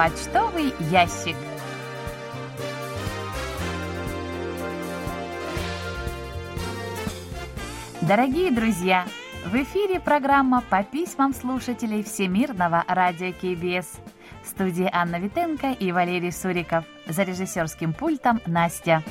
Почтовый ящик. Дорогие друзья, в эфире программа по письмам слушателей Всемирного радио КБС. В студии Анна Витенко и Валерий Суриков. За режиссерским пультом Настя.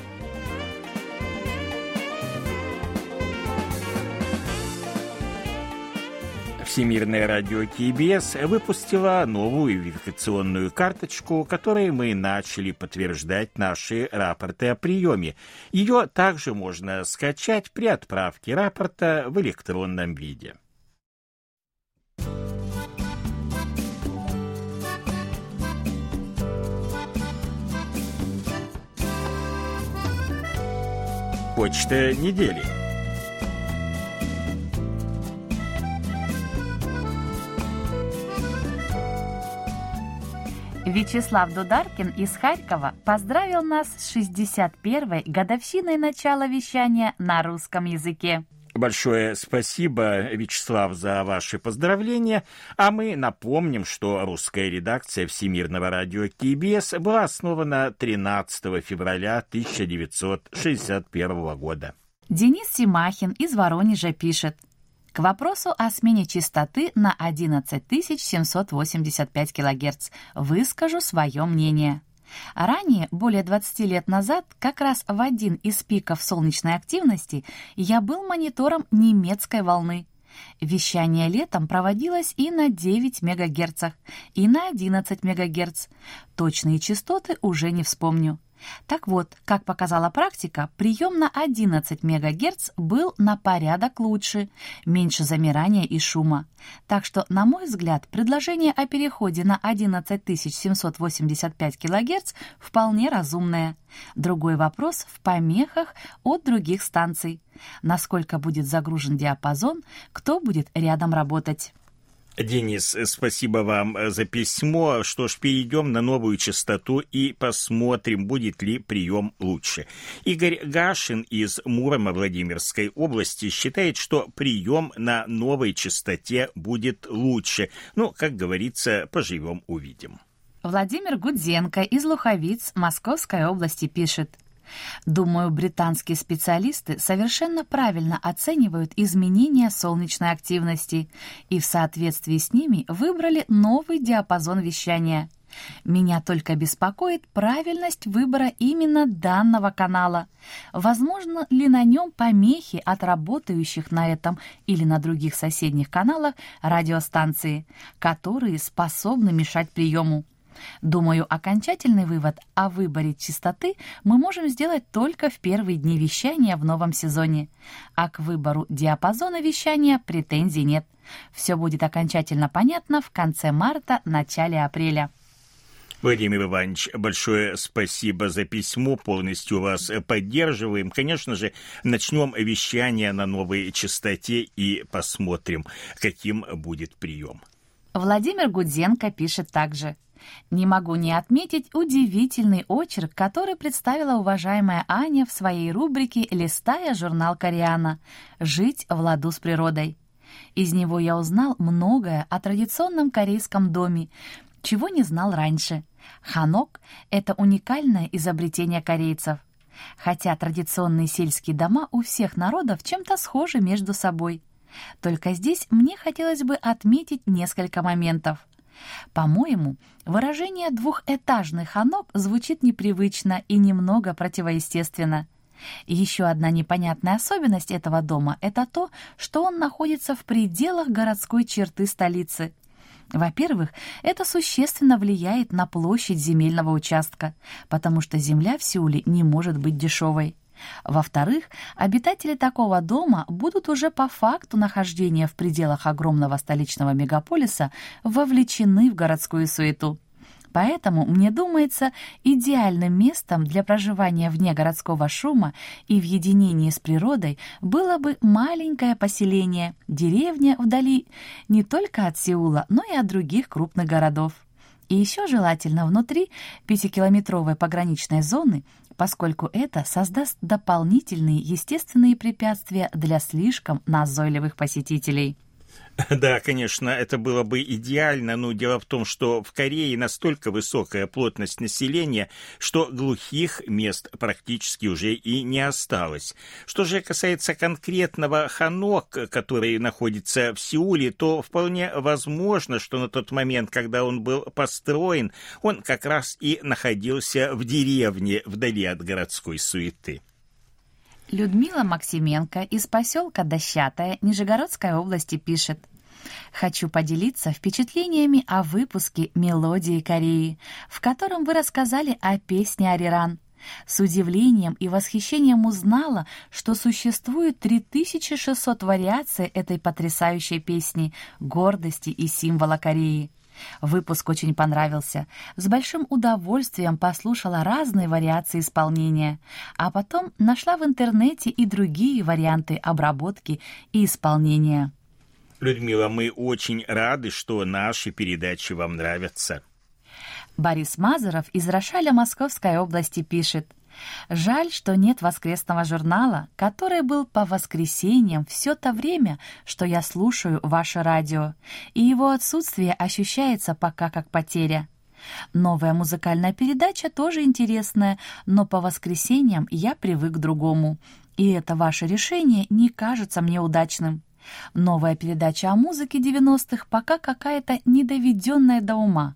Всемирное радио КБС выпустила новую верификационную карточку, которой мы начали подтверждать наши рапорты о приеме. Ее также можно скачать при отправке рапорта в электронном виде. Почта недели. Вячеслав Дударкин из Харькова поздравил нас с 61-й годовщиной начала вещания на русском языке. Большое спасибо, Вячеслав, за ваши поздравления. А мы напомним, что русская редакция Всемирного радио КБС была основана 13 февраля 1961 года. Денис Симахин из Воронежа пишет – к вопросу о смене частоты на 11 785 кГц выскажу свое мнение. Ранее, более 20 лет назад, как раз в один из пиков солнечной активности, я был монитором немецкой волны. Вещание летом проводилось и на 9 МГц, и на 11 МГц. Точные частоты уже не вспомню. Так вот, как показала практика, прием на 11 МГц был на порядок лучше, меньше замирания и шума. Так что, на мой взгляд, предложение о переходе на 11 785 кГц вполне разумное. Другой вопрос в помехах от других станций. Насколько будет загружен диапазон, кто будет рядом работать. Денис, спасибо вам э, за письмо. Что ж, перейдем на новую частоту и посмотрим, будет ли прием лучше. Игорь Гашин из Мурома Владимирской области считает, что прием на новой частоте будет лучше. Ну, как говорится, поживем, увидим. Владимир Гудзенко из Луховиц Московской области пишет – Думаю, британские специалисты совершенно правильно оценивают изменения солнечной активности и в соответствии с ними выбрали новый диапазон вещания. Меня только беспокоит правильность выбора именно данного канала. Возможно ли на нем помехи от работающих на этом или на других соседних каналах радиостанции, которые способны мешать приему? Думаю, окончательный вывод о выборе частоты мы можем сделать только в первые дни вещания в новом сезоне. А к выбору диапазона вещания претензий нет. Все будет окончательно понятно в конце марта, начале апреля. Владимир Иванович, большое спасибо за письмо, полностью вас поддерживаем. Конечно же, начнем вещание на новой частоте и посмотрим, каким будет прием. Владимир Гудзенко пишет также – не могу не отметить удивительный очерк, который представила уважаемая Аня в своей рубрике «Листая журнал Кориана. Жить в ладу с природой». Из него я узнал многое о традиционном корейском доме, чего не знал раньше. Ханок — это уникальное изобретение корейцев. Хотя традиционные сельские дома у всех народов чем-то схожи между собой. Только здесь мне хотелось бы отметить несколько моментов. По-моему, выражение «двухэтажный ханок» звучит непривычно и немного противоестественно. Еще одна непонятная особенность этого дома – это то, что он находится в пределах городской черты столицы. Во-первых, это существенно влияет на площадь земельного участка, потому что земля в Сеуле не может быть дешевой. Во-вторых, обитатели такого дома будут уже по факту нахождения в пределах огромного столичного мегаполиса вовлечены в городскую суету. Поэтому, мне думается, идеальным местом для проживания вне городского шума и в единении с природой было бы маленькое поселение, деревня вдали не только от Сеула, но и от других крупных городов. И еще желательно внутри пятикилометровой пограничной зоны, поскольку это создаст дополнительные естественные препятствия для слишком назойливых посетителей. Да, конечно, это было бы идеально, но дело в том, что в Корее настолько высокая плотность населения, что глухих мест практически уже и не осталось. Что же касается конкретного Ханок, который находится в Сеуле, то вполне возможно, что на тот момент, когда он был построен, он как раз и находился в деревне вдали от городской суеты. Людмила Максименко из поселка Дощатая Нижегородской области пишет. Хочу поделиться впечатлениями о выпуске «Мелодии Кореи», в котором вы рассказали о песне «Ариран». С удивлением и восхищением узнала, что существует 3600 вариаций этой потрясающей песни, гордости и символа Кореи. Выпуск очень понравился. С большим удовольствием послушала разные вариации исполнения, а потом нашла в интернете и другие варианты обработки и исполнения. Людмила, мы очень рады, что наши передачи вам нравятся. Борис Мазуров из Рошаля Московской области пишет. Жаль, что нет воскресного журнала, который был по воскресеньям все то время, что я слушаю ваше радио, и его отсутствие ощущается пока как потеря. Новая музыкальная передача тоже интересная, но по воскресеньям я привык к другому, и это ваше решение не кажется мне удачным. Новая передача о музыке 90-х пока какая-то недоведенная до ума.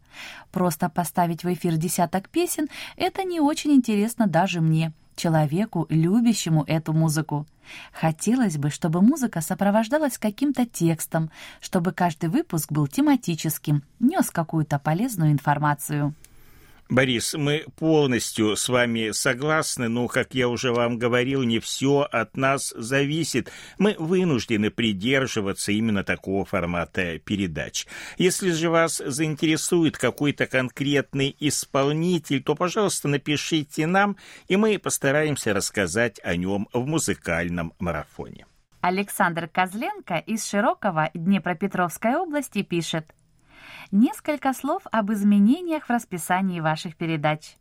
Просто поставить в эфир десяток песен — это не очень интересно даже мне, человеку, любящему эту музыку. Хотелось бы, чтобы музыка сопровождалась каким-то текстом, чтобы каждый выпуск был тематическим, нес какую-то полезную информацию. Борис, мы полностью с вами согласны, но, как я уже вам говорил, не все от нас зависит. Мы вынуждены придерживаться именно такого формата передач. Если же вас заинтересует какой-то конкретный исполнитель, то, пожалуйста, напишите нам, и мы постараемся рассказать о нем в музыкальном марафоне. Александр Козленко из Широкого Днепропетровской области пишет – Несколько слов об изменениях в расписании ваших передач.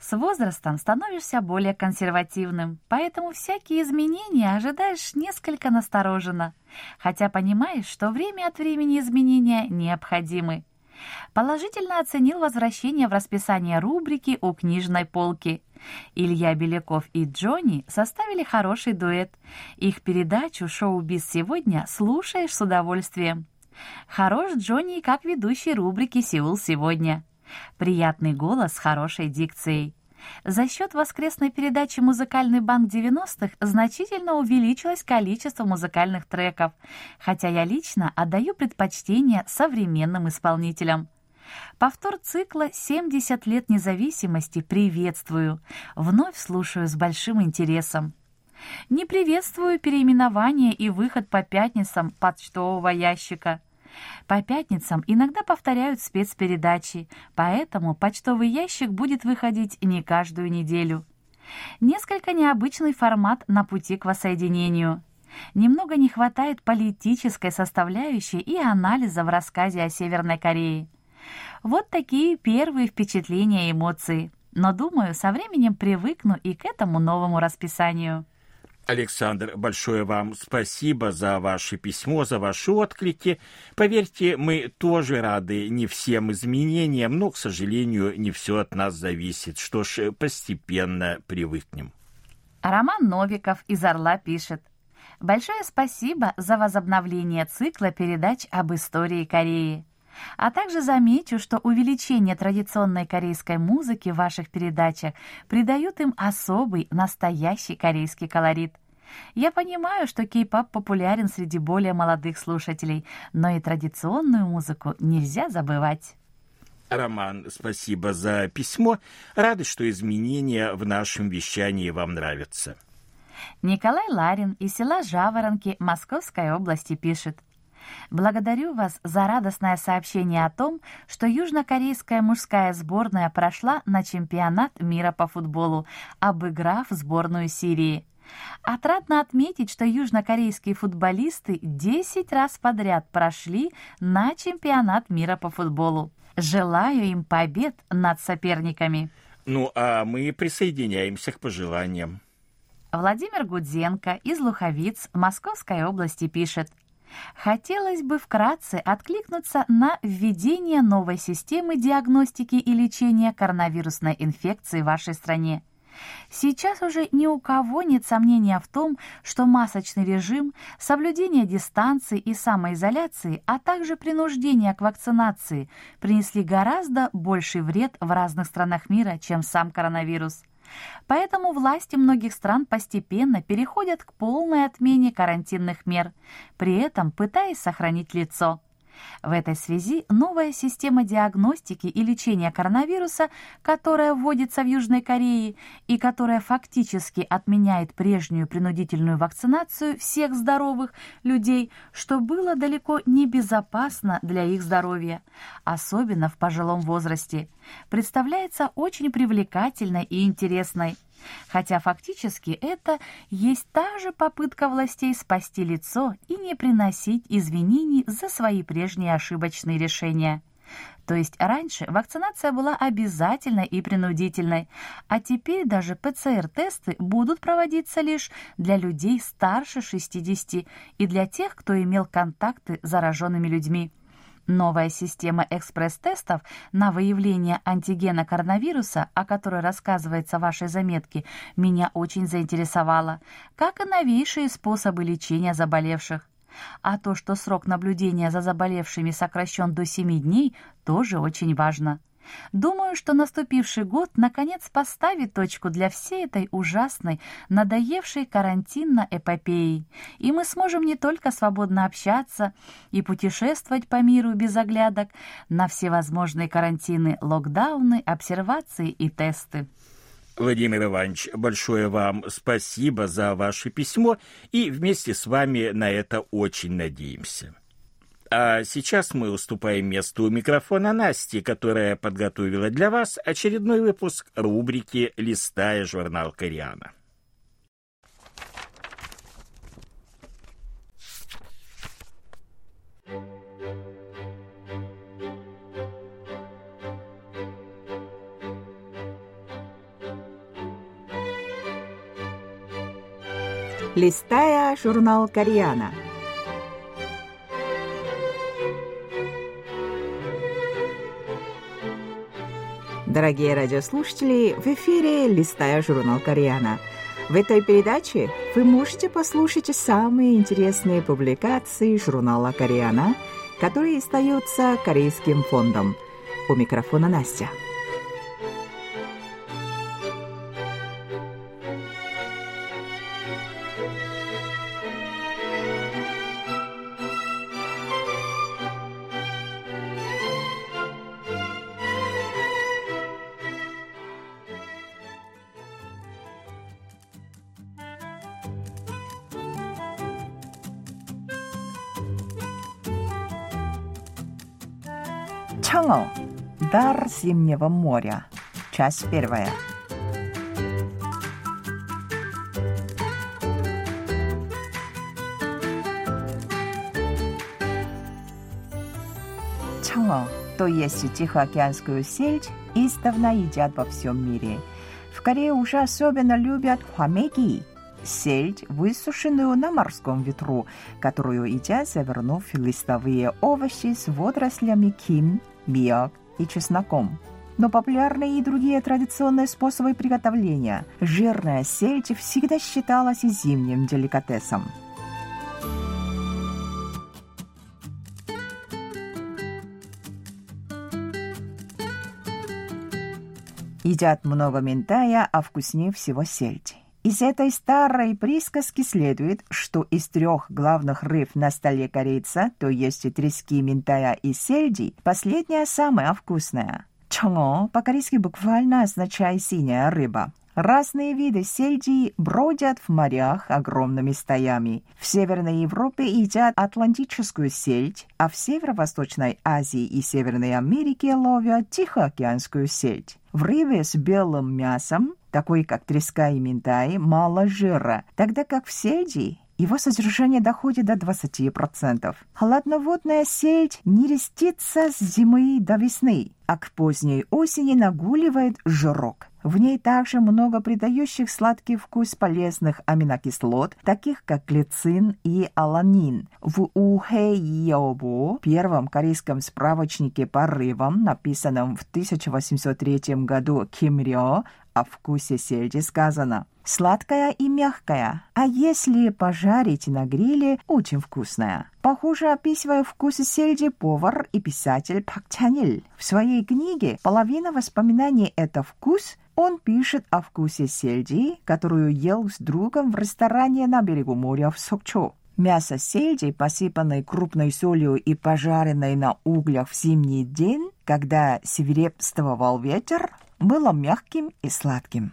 С возрастом становишься более консервативным, поэтому всякие изменения ожидаешь несколько настороженно, хотя понимаешь, что время от времени изменения необходимы. Положительно оценил возвращение в расписание рубрики у книжной полки. Илья Беляков и Джонни составили хороший дуэт. Их передачу «Шоу-биз сегодня» слушаешь с удовольствием. Хорош Джонни как ведущий рубрики «Сеул сегодня». Приятный голос с хорошей дикцией. За счет воскресной передачи «Музыкальный банк 90-х» значительно увеличилось количество музыкальных треков, хотя я лично отдаю предпочтение современным исполнителям. Повтор цикла «70 лет независимости» приветствую, вновь слушаю с большим интересом. Не приветствую переименование и выход по пятницам почтового ящика. По пятницам иногда повторяют спецпередачи, поэтому почтовый ящик будет выходить не каждую неделю. Несколько необычный формат на пути к воссоединению. Немного не хватает политической составляющей и анализа в рассказе о Северной Корее. Вот такие первые впечатления и эмоции. Но, думаю, со временем привыкну и к этому новому расписанию. Александр, большое вам спасибо за ваше письмо, за ваши отклики. Поверьте, мы тоже рады не всем изменениям, но, к сожалению, не все от нас зависит. Что ж, постепенно привыкнем. Роман Новиков из «Орла» пишет. Большое спасибо за возобновление цикла передач об истории Кореи. А также замечу, что увеличение традиционной корейской музыки в ваших передачах придают им особый, настоящий корейский колорит. Я понимаю, что кей-поп популярен среди более молодых слушателей, но и традиционную музыку нельзя забывать. Роман, спасибо за письмо. Рады, что изменения в нашем вещании вам нравятся. Николай Ларин из села Жаворонки Московской области пишет. Благодарю вас за радостное сообщение о том, что южнокорейская мужская сборная прошла на чемпионат мира по футболу, обыграв сборную Сирии. Отрадно отметить, что южнокорейские футболисты 10 раз подряд прошли на чемпионат мира по футболу. Желаю им побед над соперниками. Ну, а мы присоединяемся к пожеланиям. Владимир Гудзенко из Луховиц Московской области пишет – Хотелось бы вкратце откликнуться на введение новой системы диагностики и лечения коронавирусной инфекции в вашей стране. Сейчас уже ни у кого нет сомнения в том, что масочный режим, соблюдение дистанции и самоизоляции, а также принуждение к вакцинации принесли гораздо больший вред в разных странах мира, чем сам коронавирус. Поэтому власти многих стран постепенно переходят к полной отмене карантинных мер, при этом пытаясь сохранить лицо. В этой связи новая система диагностики и лечения коронавируса, которая вводится в Южной Корее и которая фактически отменяет прежнюю принудительную вакцинацию всех здоровых людей, что было далеко не безопасно для их здоровья, особенно в пожилом возрасте, представляется очень привлекательной и интересной. Хотя фактически это есть та же попытка властей спасти лицо и не приносить извинений за свои прежние ошибочные решения. То есть раньше вакцинация была обязательной и принудительной, а теперь даже ПЦР-тесты будут проводиться лишь для людей старше 60 и для тех, кто имел контакты с зараженными людьми. Новая система экспресс-тестов на выявление антигена коронавируса, о которой рассказывается в вашей заметке, меня очень заинтересовала, как и новейшие способы лечения заболевших. А то, что срок наблюдения за заболевшими сокращен до 7 дней, тоже очень важно. Думаю, что наступивший год наконец поставит точку для всей этой ужасной, надоевшей карантинно-эпопеи, и мы сможем не только свободно общаться и путешествовать по миру без оглядок на всевозможные карантины, локдауны, обсервации и тесты. Владимир Иванович, большое вам спасибо за ваше письмо, и вместе с вами на это очень надеемся. А сейчас мы уступаем место у микрофона Насти, которая подготовила для вас очередной выпуск рубрики «Листая журнал Кориана». Листая журнал Кореана – Дорогие радиослушатели, в эфире «Листая журнал Кореана». В этой передаче вы можете послушать самые интересные публикации журнала Кореана, которые издаются Корейским фондом. У микрофона Настя. Зимнего моря. Часть первая. Чанго, то есть Тихоокеанскую сельдь, издавна едят во всем мире. В Корее уже особенно любят хвамеги, сельдь, высушенную на морском ветру, которую едят, завернув листовые овощи с водорослями ким, миок и чесноком. Но популярны и другие традиционные способы приготовления. Жирная сельдь всегда считалась зимним деликатесом. Едят много ментая, а вкуснее всего сельдь. Из этой старой присказки следует, что из трех главных рыб на столе корейца, то есть трески, ментая и сельди, последняя самая вкусная. Чонго по-корейски буквально означает «синяя рыба». Разные виды сельди бродят в морях огромными стаями. В Северной Европе едят атлантическую сельдь, а в Северо-Восточной Азии и Северной Америке ловят тихоокеанскую сельдь. В рыбе с белым мясом такой как треска и минтай, мало жира, тогда как в сельди его содержание доходит до 20%. Холодноводная сельдь не рестится с зимы до весны, а к поздней осени нагуливает жирок. В ней также много придающих сладкий вкус полезных аминокислот, таких как глицин и аланин. В Ухэйобу, первом корейском справочнике по рыбам, написанном в 1803 году Ким Рё, о вкусе сельди сказано «сладкая и мягкая, а если пожарить на гриле, очень вкусная». Похоже, описывая вкус сельди повар и писатель Пак Чанил. В своей книге «Половина воспоминаний – это вкус» он пишет о вкусе сельди, которую ел с другом в ресторане на берегу моря в Сокчо. Мясо сельди, посыпанное крупной солью и пожаренное на углях в зимний день, когда свирепствовал ветер, было мягким и сладким.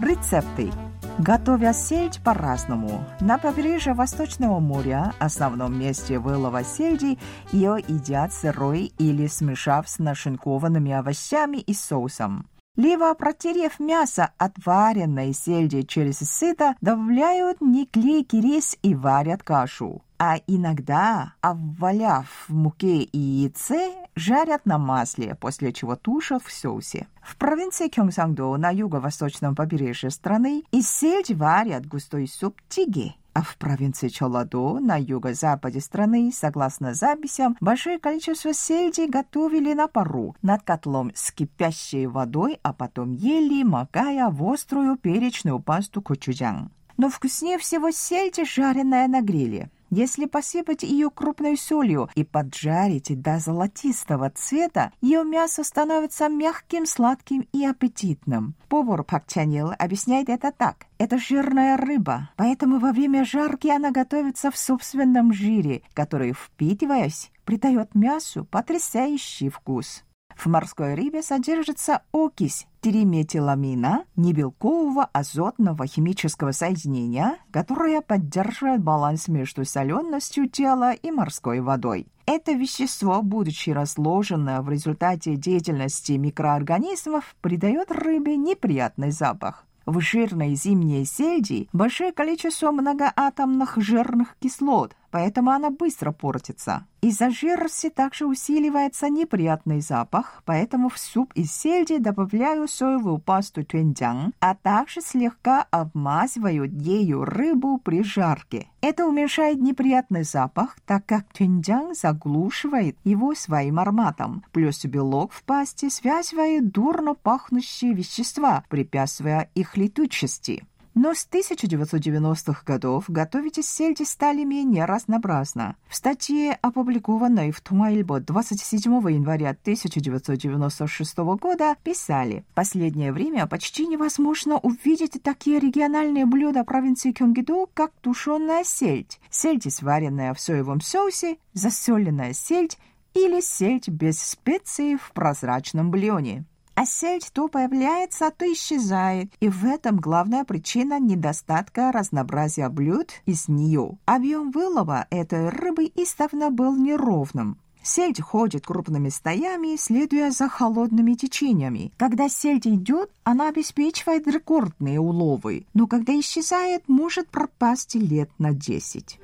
Рецепты. Готовя сельдь по-разному. На побережье Восточного моря, основном месте вылова сельди, ее едят сырой или смешав с нашинкованными овощами и соусом. Либо, протерев мясо отваренной сельди через сито, добавляют неклейкий рис и варят кашу. А иногда, обваляв в муке и яйце, жарят на масле, после чего тушат в соусе. В провинции Кёнгсангдо на юго-восточном побережье страны из сельди варят густой суп тиги – а в провинции Чоладо на юго-западе страны, согласно записям, большое количество сельди готовили на пару над котлом с кипящей водой, а потом ели, макая в острую перечную пасту кочуджан. Но вкуснее всего сельдь, жареная на гриле. Если посыпать ее крупной солью и поджарить до золотистого цвета, ее мясо становится мягким, сладким и аппетитным. Повар Пак Чанил объясняет это так. Это жирная рыба, поэтому во время жарки она готовится в собственном жире, который, впитываясь, придает мясу потрясающий вкус. В морской рыбе содержится окись триметиламина, небелкового азотного химического соединения, которое поддерживает баланс между соленостью тела и морской водой. Это вещество, будучи разложено в результате деятельности микроорганизмов, придает рыбе неприятный запах. В жирной зимней сельди большое количество многоатомных жирных кислот, поэтому она быстро портится. Из-за жирности также усиливается неприятный запах, поэтому в суп из сельди добавляю соевую пасту тюнджang, а также слегка обмазываю ею рыбу при жарке. Это уменьшает неприятный запах, так как тюнджang заглушивает его своим ароматом. Плюс белок в пасте связывает дурно пахнущие вещества, препятствуя их летучести. Но с 1990-х годов готовить из сельди стали менее разнообразно. В статье, опубликованной в Тумаильбо 27 января 1996 года, писали, «Последнее время почти невозможно увидеть такие региональные блюда провинции Кёнгидо, как тушеная сельдь, сельдь, сваренная в соевом соусе, засоленная сельдь или сельдь без специй в прозрачном бульоне». А сельдь то появляется, то исчезает. И в этом главная причина недостатка разнообразия блюд из нее. Объем вылова этой рыбы издавна был неровным. Сельдь ходит крупными стаями, следуя за холодными течениями. Когда сельдь идет, она обеспечивает рекордные уловы, но когда исчезает, может пропасть лет на десять.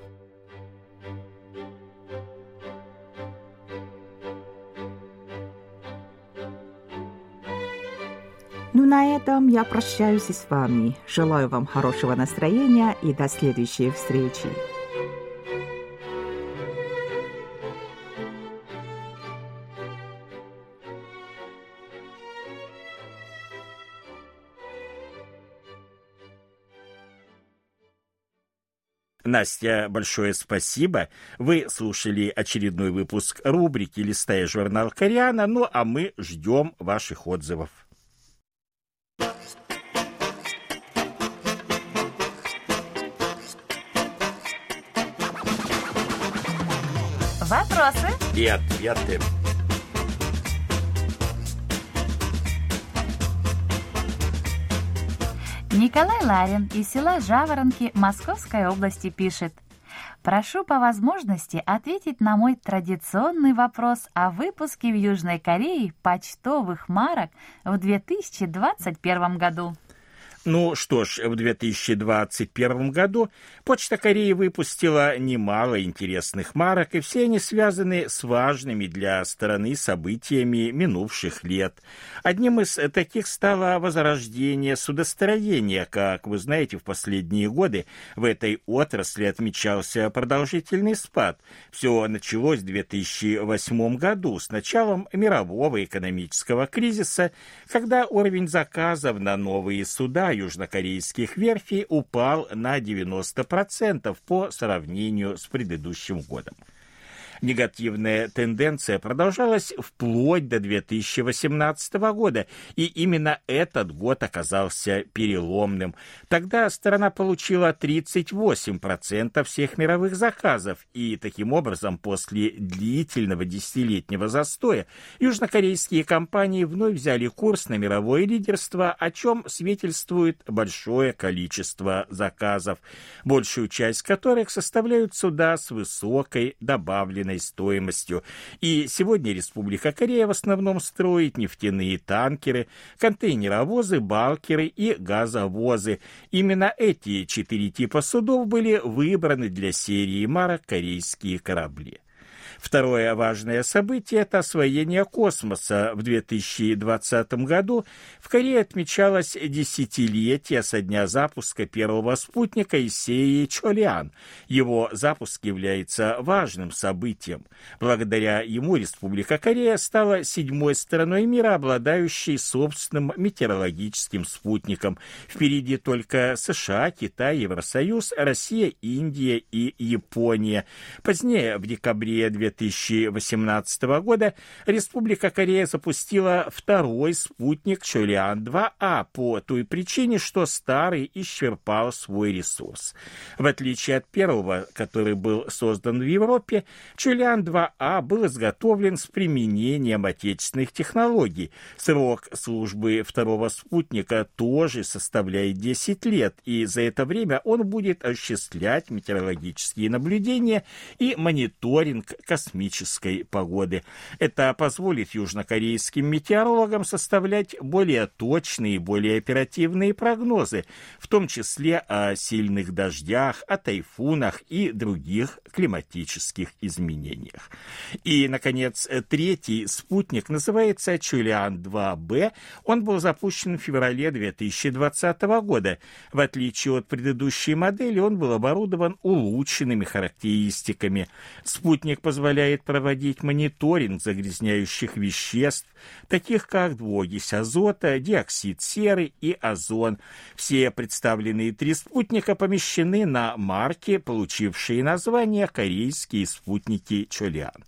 Ну, на этом я прощаюсь с вами. Желаю вам хорошего настроения и до следующей встречи. Настя, большое спасибо. Вы слушали очередной выпуск рубрики «Листая журнал Кориана», ну а мы ждем ваших отзывов. Вопросы? И ответы. Николай Ларин из села Жаворонки Московской области пишет. Прошу по возможности ответить на мой традиционный вопрос о выпуске в Южной Корее почтовых марок в 2021 году. Ну что ж, в 2021 году Почта Кореи выпустила немало интересных марок, и все они связаны с важными для страны событиями минувших лет. Одним из таких стало возрождение судостроения. Как вы знаете, в последние годы в этой отрасли отмечался продолжительный спад. Все началось в 2008 году с началом мирового экономического кризиса, когда уровень заказов на новые суда южнокорейских верфей упал на 90% по сравнению с предыдущим годом. Негативная тенденция продолжалась вплоть до 2018 года, и именно этот год оказался переломным. Тогда страна получила 38% всех мировых заказов, и таким образом после длительного десятилетнего застоя южнокорейские компании вновь взяли курс на мировое лидерство, о чем свидетельствует большое количество заказов, большую часть которых составляют суда с высокой добавленной добавленной стоимостью. И сегодня Республика Корея в основном строит нефтяные танкеры, контейнеровозы, балкеры и газовозы. Именно эти четыре типа судов были выбраны для серии марок «Корейские корабли». Второе важное событие – это освоение космоса. В 2020 году в Корее отмечалось десятилетие со дня запуска первого спутника из серии Чолиан. Его запуск является важным событием. Благодаря ему Республика Корея стала седьмой страной мира, обладающей собственным метеорологическим спутником. Впереди только США, Китай, Евросоюз, Россия, Индия и Япония. Позднее, в декабре 2020 2018 года Республика Корея запустила второй спутник Чолиан-2А по той причине, что старый исчерпал свой ресурс. В отличие от первого, который был создан в Европе, Чолиан-2А был изготовлен с применением отечественных технологий. Срок службы второго спутника тоже составляет 10 лет, и за это время он будет осуществлять метеорологические наблюдения и мониторинг космической погоды. Это позволит южнокорейским метеорологам составлять более точные и более оперативные прогнозы, в том числе о сильных дождях, о тайфунах и других климатических изменениях. И, наконец, третий спутник называется Чулиан-2Б. Он был запущен в феврале 2020 года. В отличие от предыдущей модели, он был оборудован улучшенными характеристиками. Спутник позволяет позволяет проводить мониторинг загрязняющих веществ, таких как двуокись азота, диоксид серы и озон. Все представленные три спутника помещены на марки, получившие название «Корейские спутники Чолян».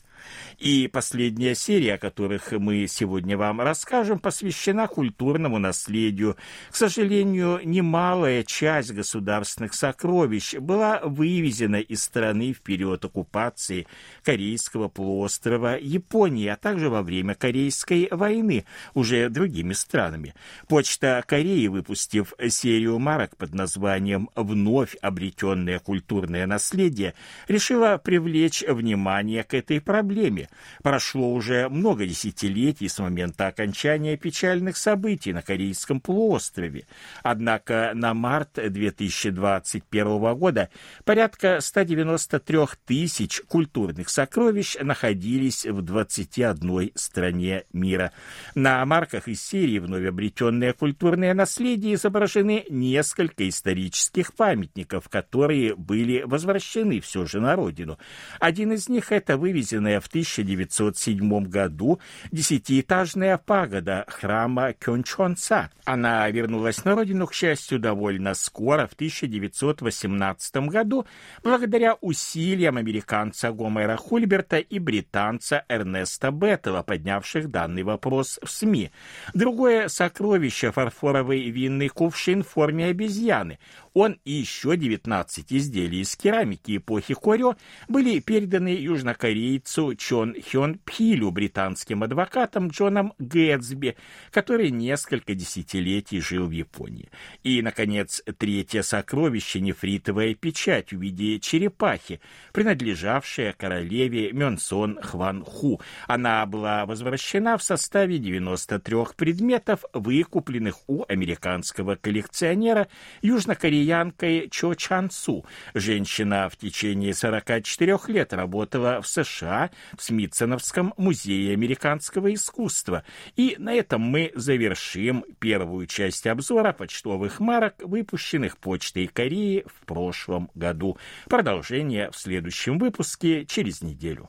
И последняя серия, о которых мы сегодня вам расскажем, посвящена культурному наследию. К сожалению, немалая часть государственных сокровищ была вывезена из страны в период оккупации Корейского полуострова Японии, а также во время Корейской войны уже другими странами. Почта Кореи, выпустив серию марок под названием «Вновь обретенное культурное наследие», решила привлечь внимание к этой проблеме. Прошло уже много десятилетий с момента окончания печальных событий на Корейском полуострове. Однако на март 2021 года порядка 193 тысяч культурных сокровищ находились в 21 стране мира. На марках из серии «Вновь обретенное культурное наследие» изображены несколько исторических памятников, которые были возвращены все же на родину. Один из них – это вывезенная в 1900 1907 году десятиэтажная пагода храма Кёнчонца. Она вернулась на родину, к счастью, довольно скоро, в 1918 году, благодаря усилиям американца Гомера Хульберта и британца Эрнеста Беттела, поднявших данный вопрос в СМИ. Другое сокровище – фарфоровый винный кувшин в форме обезьяны. Он и еще 19 изделий из керамики эпохи Корё были переданы южнокорейцу Чон Хён Пилю британским адвокатом Джоном Гэтсби, который несколько десятилетий жил в Японии. И, наконец, третье сокровище — нефритовая печать в виде черепахи, принадлежавшая королеве Мёнсон Хван Ху. Она была возвращена в составе 93 предметов, выкупленных у американского коллекционера южнокореянкой Чо Чан Су. Женщина в течение 44 лет работала в США в Смитсоновском музее американского искусства. И на этом мы завершим первую часть обзора почтовых марок, выпущенных Почтой Кореи в прошлом году. Продолжение в следующем выпуске через неделю.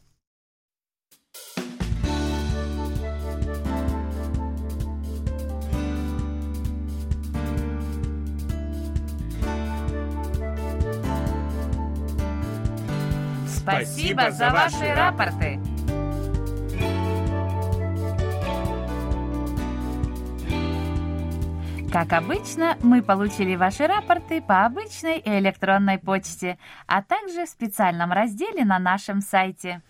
Спасибо за ваши рапорты. Как обычно, мы получили ваши рапорты по обычной и электронной почте, а также в специальном разделе на нашем сайте.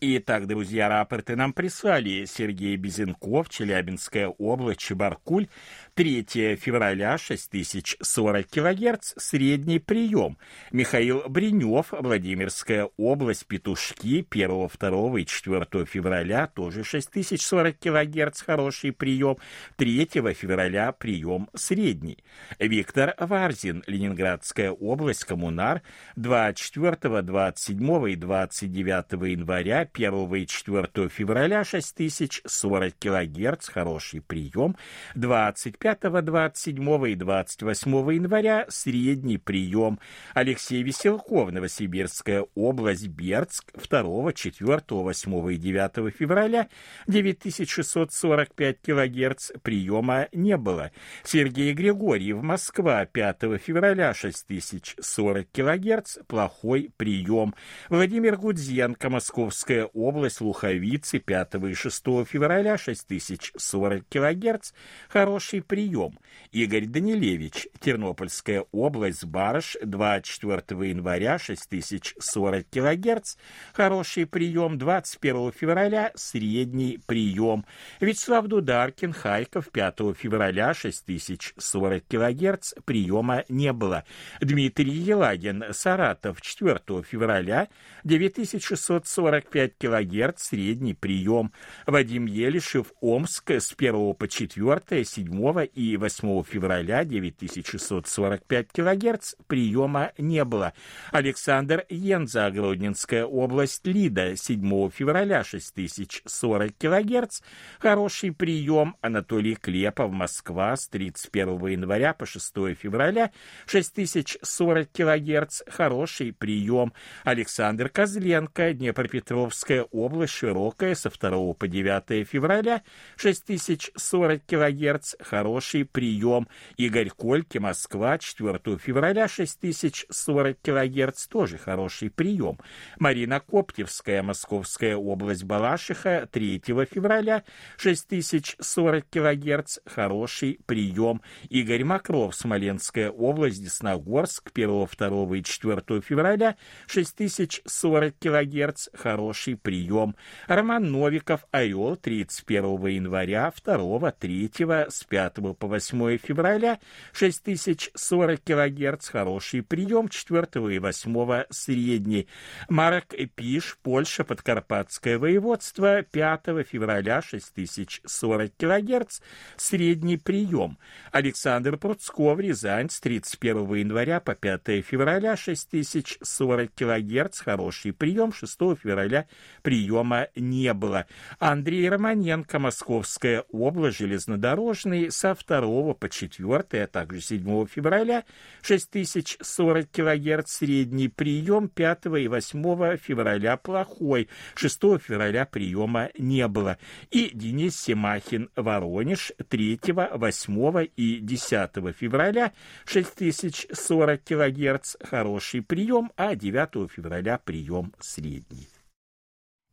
Итак, друзья, рапорты нам прислали Сергей Безенков, Челябинская область, Чебаркуль, 3 февраля 6040 кГц, средний прием. Михаил Бринев, Владимирская область, Петушки, 1, 2 и 4 февраля, тоже 6040 кГц, хороший прием. 3 февраля прием средний. Виктор Варзин, Ленинградская область, Коммунар, 24, 27 и 29 января, 1 и 4 февраля, 6040 кГц, хороший прием. 25 25, 27 и 28 января средний прием. Алексей Веселков, Новосибирская область, Бердск, 2, 4, 8 и 9 февраля 9645 килогерц приема не было. Сергей Григорьев, Москва, 5 февраля 6040 килогерц, плохой прием. Владимир Гудзенко, Московская область, Луховицы, 5 и 6 февраля 6040 килогерц, хороший прием прием. Игорь Данилевич, Тернопольская область, Барыш, 24 января, 6040 кГц, хороший прием, 21 февраля, средний прием. Вячеслав Дударкин, Харьков, 5 февраля, 6040 кГц, приема не было. Дмитрий Елагин, Саратов, 4 февраля, 9645 кГц, средний прием. Вадим Елишев, Омск, с 1 по 4, 7 и 8 февраля 9645 кГц приема не было. Александр Янза, Гродненская область, Лида, 7 февраля 6040 кГц, хороший прием. Анатолий Клепов, Москва, с 31 января по 6 февраля 6040 кГц, хороший прием. Александр Козленко, Днепропетровская область, Широкая, со 2 по 9 февраля 6040 кГц, хороший хороший прием. Игорь Кольки, Москва, 4 февраля, 6040 килогерц, тоже хороший прием. Марина Коптевская, Московская область, Балашиха, 3 февраля, 6040 килогерц, хороший прием. Игорь Макров, Смоленская область, Десногорск, 1, 2 и 4 февраля, 6040 килогерц, хороший прием. Роман Новиков, Орел, 31 января, 2, 3, с 5 по 8 февраля 6040 кГц, хороший прием, 4 и 8 средний. Марк Пиш, Польша, Подкарпатское воеводство, 5 февраля 6040 кГц, средний прием. Александр Пруцков, Рязань, с 31 января по 5 февраля 6040 кГц, хороший прием, 6 февраля приема не было. Андрей Романенко, Московская область, железнодорожный, 2 по 4, а также 7 февраля 6040 кГц средний прием, 5 и 8 февраля плохой, 6 февраля приема не было. И Денис Семахин, Воронеж, 3, 8 и 10 февраля 6040 кГц хороший прием, а 9 февраля прием средний.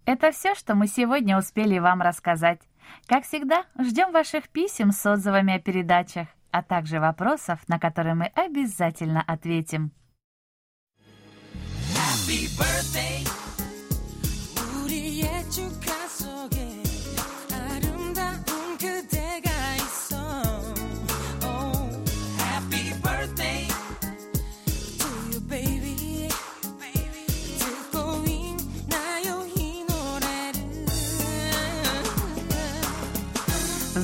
Это все, что мы сегодня успели вам рассказать. Как всегда, ждем ваших писем с отзывами о передачах, а также вопросов, на которые мы обязательно ответим. Happy birthday,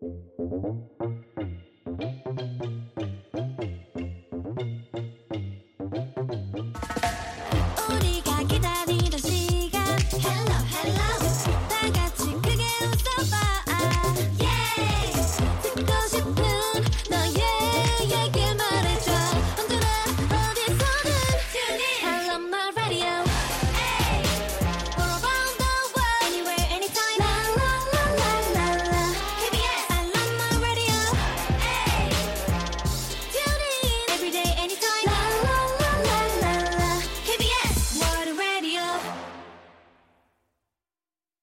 Thank you.